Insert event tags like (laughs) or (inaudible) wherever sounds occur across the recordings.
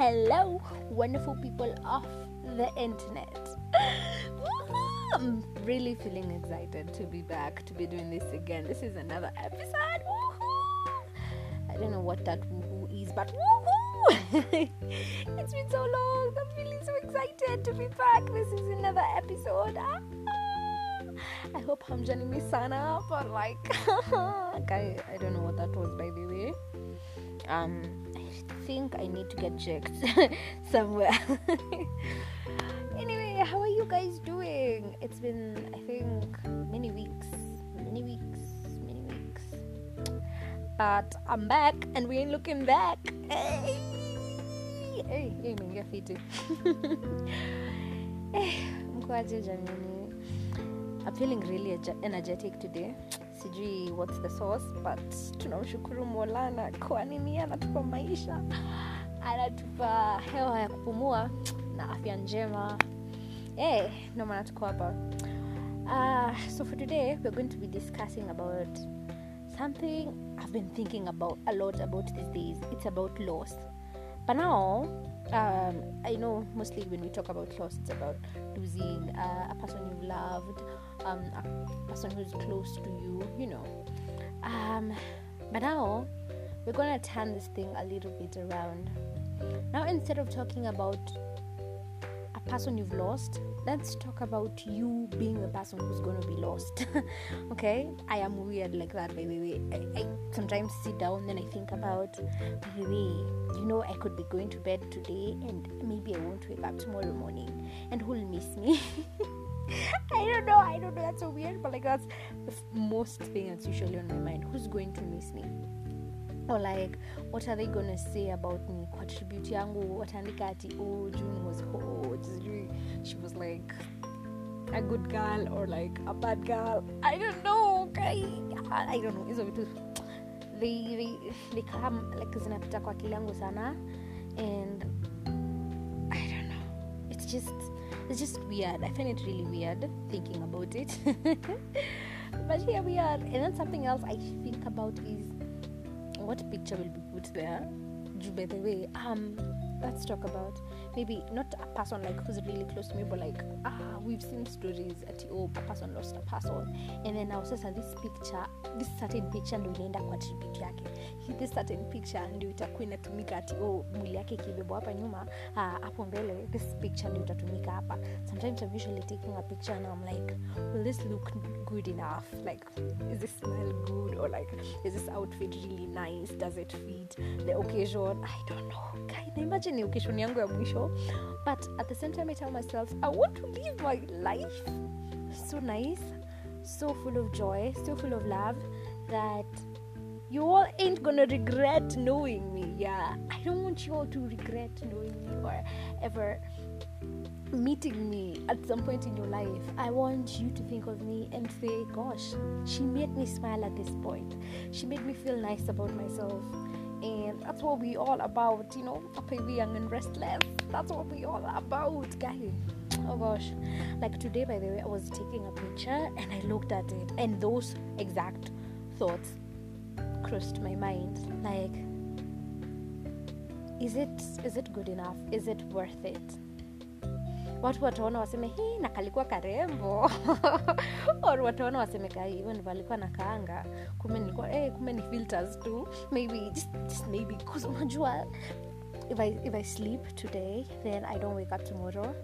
hello, wonderful people of the internet. I'm really feeling excited to be back, to be doing this again. This is another episode. Woohoo! I don't know what that woohoo is, but woohoo! (laughs) it's been so long. I'm feeling so excited to be back. This is another episode. Ah, I hope I'm joining me sana, but like, (laughs) I, I don't know what that was by the way. Um, think I need to get checked (laughs) somewhere. anyway, how are you guys doing? It's been, I think, many weeks, many weeks, many weeks. But I'm back and we ain't looking back. Hey, hey, hey, imeingia fiti. (laughs) Eh? I'm feeling really energetic today. Sijui what's the source, but tunamshukuru Maulana kwa nini anatupa maisha, anatupa hewa ya kupumua na afya njema. Eh, ndio maana tuko hapa. Uh, so for today we're going to be discussing about something I've been thinking about a lot about these days. It's about loss. But now, um, I know mostly when we talk about loss, it's about losing uh, a person you've loved, um, a person who's close to you, you know. Um, but now, we're gonna turn this thing a little bit around. Now, instead of talking about person you've lost, let's talk about you being the person who's gonna be lost. (laughs) okay, I am weird like that, by the way. I, I sometimes sit down, then I think about, by the way, you know, I could be going to bed today, and maybe I won't wake up tomorrow morning, and who'll miss me? (laughs) I don't know. I don't know. That's so weird, but like that's the most thing that's usually on my mind. Who's going to miss me? or like what are they gonna say about me yangu oh june was she was like a good girl or like a bad girl. I don't know okay? i don't know. Hizo vitu. Come like zinapita kwa akili sana. And i don't know. It's just it's just weird. I find it really weird thinking about it. (laughs) But here we are. And then something else i think about is what picture will be put there? By the way um let's talk about maybe not a person like who's really close to me but like ah we've seen stories at oh a person lost a person. And then now sasa this picture this certain picture ndo inaenda kwa tribute yake. This certain picture ndio itakuwa inatumika ati oh mwili yake ikibebwa nyuma ah, hapo mbele this picture ndio itatumika hapa. Sometimes i'm usually taking a picture and i'm like will this look good enough? Like is this smell good? Or like is this outfit really nice? Does it fit the occasion? I don't know. Kind imagine ni occasion yangu ya mwisho but at the same time i tell myself i want to live my life so nice so full of joy so full of love that you all ain't gonna regret knowing me yeah i don't want you all to regret knowing me or ever meeting me at some point in your life, I want you to think of me and say, Gosh, she made me smile at this point. She made me feel nice about myself. And that's what we all about, you know, here young and restless. That's what we all about, guys. Oh gosh. Like today, by the way, I was taking a picture and I looked at it, and those exact thoughts crossed my mind. Like, is it is it good enough? Is it worth it? Watu wataona waseme hii na kalikuwa karembo. (laughs) Or wataona waseme ka hivyo ndivyo alikuwa na kaanga. Kumbe nilikuwa eh, kumbe ni filters tu. Maybe just, just maybe because unajua if I, if i sleep today then i don't wake up tomorrow.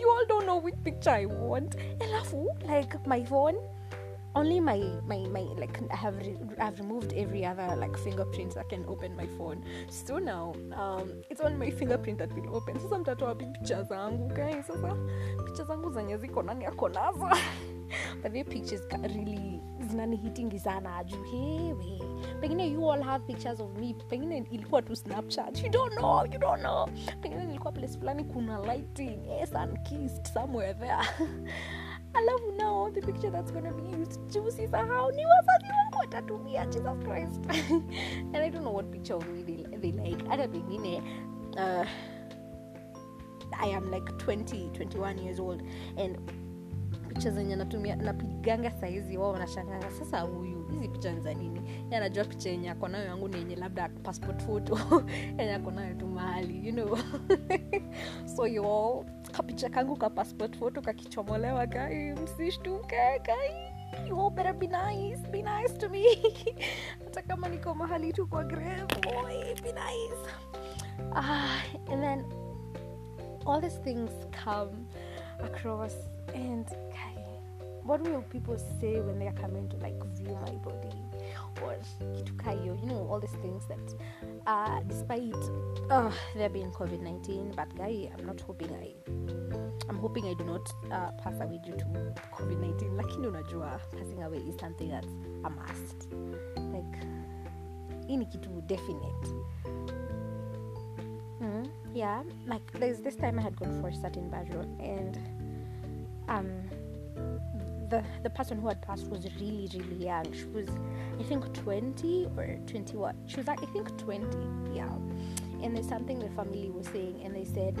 You all don't know which picture i want. Alafu like my phone only my my my like I have re- I've removed every other like fingerprint that can open my phone. So now um it's only my fingerprint that will open. Sasa mtatoa wapi picha zangu guys? Sasa picha zangu zenye ziko nani? (laughs) But the pictures really zinanihitingi sana juu hewe pengine you all have pictures of me pengine ilikuwa tu snapchat you don't know you don't know pengine nilikuwa place fulani kuna lighting yes and kissed somewhere there (laughs) alafu nao the picture that's gonna be used. Juu sisahau ni wazazi wangu watatumia jesus christ. (laughs) And i don't know what picture of me they, they like. Hata pengine uh, i am like 20 21 years old. And picha zenye natumia napiganga saizi wao wanashanganga sasa huyu hizi picha ni za nini? Y anajua picha yenye ako nayo yangu ni yenye labda passport photo. (laughs) Yenye ako nayo tu mahali you know. (laughs) So yo kapicha kangu ka passport photo kakichomolewa kai msishtuke kai you all better be nice. Be nice to me. (laughs) Hata kama niko mahali tu kwa grave boy be nice. Ah, and then all these things come across and kai, what will people say when they are coming to like view my body or kitu kayo you know all these things that uh, despite uh, there being covid-19 but guy i'm not hoping i i'm hoping i do not uh, pass away due to covid-19 (laughs) like lakini unajua passing away is something that's a must. Like hii ni kitu definite. Mm, yeah like there's this time i had gone for a certain burial and um the the person who had passed was really really young. She was i think 20 or 21 she was like i think 20 yeah. And there's something the family was saying and they said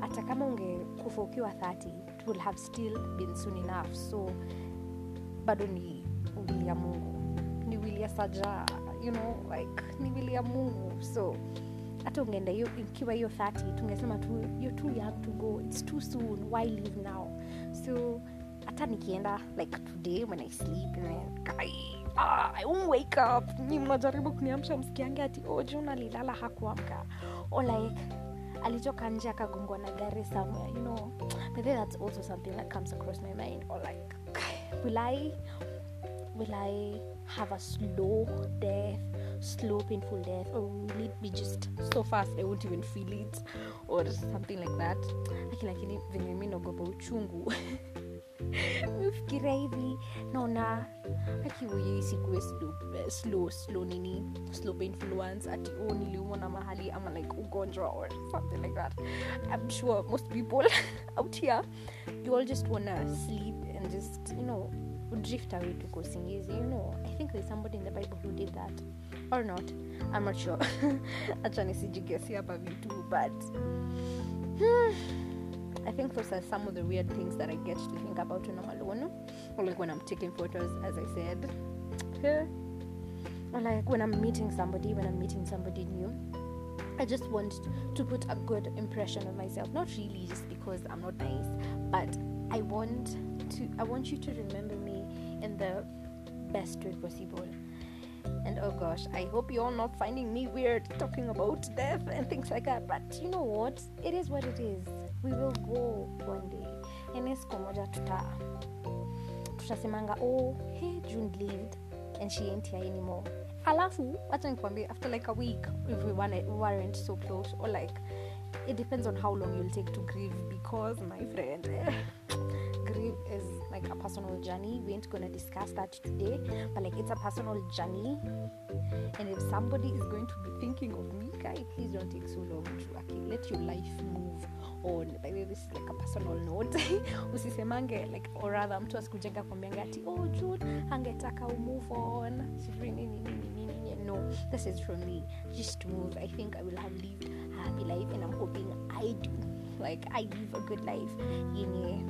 hata kama ungekufa ukiwa 30 it would have still been soon enough. So bado ni ya mungu. Ni saja you know like ni wili ya mungu. So hata ungeenda ikiwa hiyo 30 tungesema tu you're too young to go. It's too soon. Why live now? So hata nikienda like today when i sleep and ah, wake up. Ni mnajaribu kuniamsha msikiange ati oh juna alilala hakuamka. Or like alitoka nje akagongwa na gari somewhere you know. Then that's also something that comes across my mind. Or like will i will i have a slow death slow painful death or will it be just so fast i won't even feel it? Or something like that. Lakini venye mi naogopa uchungu (laughs) mifikiria hivi naona ati oh mahali ama like ugonjwa or something like that. I'm sure most people (laughs) out here you all just wanna sleep and just you know drift away to kosingizi you know. I think there's somebody in the bible who did that. Or not. I'm not sure. (laughs) Acha nisijigesi vitu but hmm, I think those are some of the weird things that I get to think about when I'm alone. Or like when I'm taking photos, as I said. Yeah. Or like when I'm meeting somebody, when I'm meeting somebody new. I just want to put a good impression of myself. Not really just because I'm not nice, but I want to I want you to remember me in the best way possible. Oh gosh, I hope you're not finding me weird talking about death and things like that. But you know what? It is what it is. We will go one day. And siku moja tuta tutasemanga oh hey June lived and she ain't here anymore. Alafu, wacha nikwambie after like a week if we weren't, so close or like it depends on how long you'll take to grieve because my friend (laughs) like a personal journey we ain't gonna discuss that today but like it's a personal journey and if somebody is going to be thinking of me guy please don't take so long to okay let your life move on. By the way this is like a personal note. (laughs) Usisemange like or rather mtu asikujenga kwambianga ati oh jud angetaka umove on. Sijui nini nini nini. No this is from me. Just move. I think i will have lived a happy life and i'm hoping i do. Like i live a good life. Yenye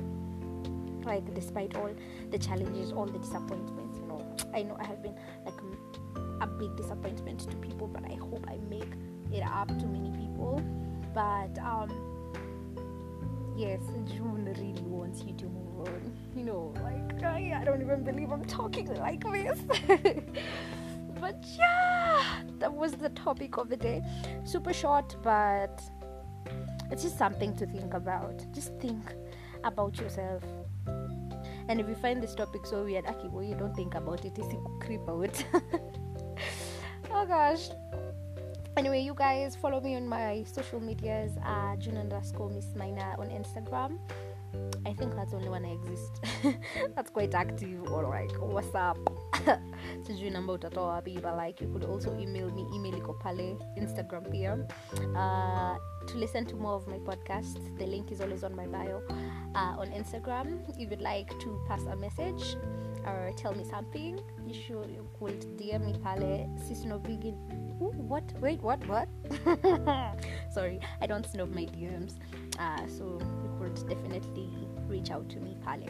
like despite all the challenges all the disappointments you know. I know i have been like a big disappointment to people but i hope i make it up to many people. But um yes june really wants you to move on. You know like i, I don't even believe i'm talking like this. (laughs) But yeah that was the topic of the day. Super short but it's just something to think about. Just think about yourself and if you find this topic so weird aki well, you don't think about it. It's creep out. (laughs) Oh gosh. Anyway you guys follow me on my social medias uh june underscore miss mina on instagram. I think that's the only one i exist (laughs) quite active or like WhatsApp? (laughs) Sijui namba utatoa wapi but like you could also email me email iko pale instagram pia. Uh, to listen to more of my podcasts the link is always on my bio uh, on instagram. If you'd like to pass a message or tell me something you should you could dm me pale. Ooh, what? Wait what? What? (laughs) Sorry i don't snob my dms uh, so you could definitely reach out to me pale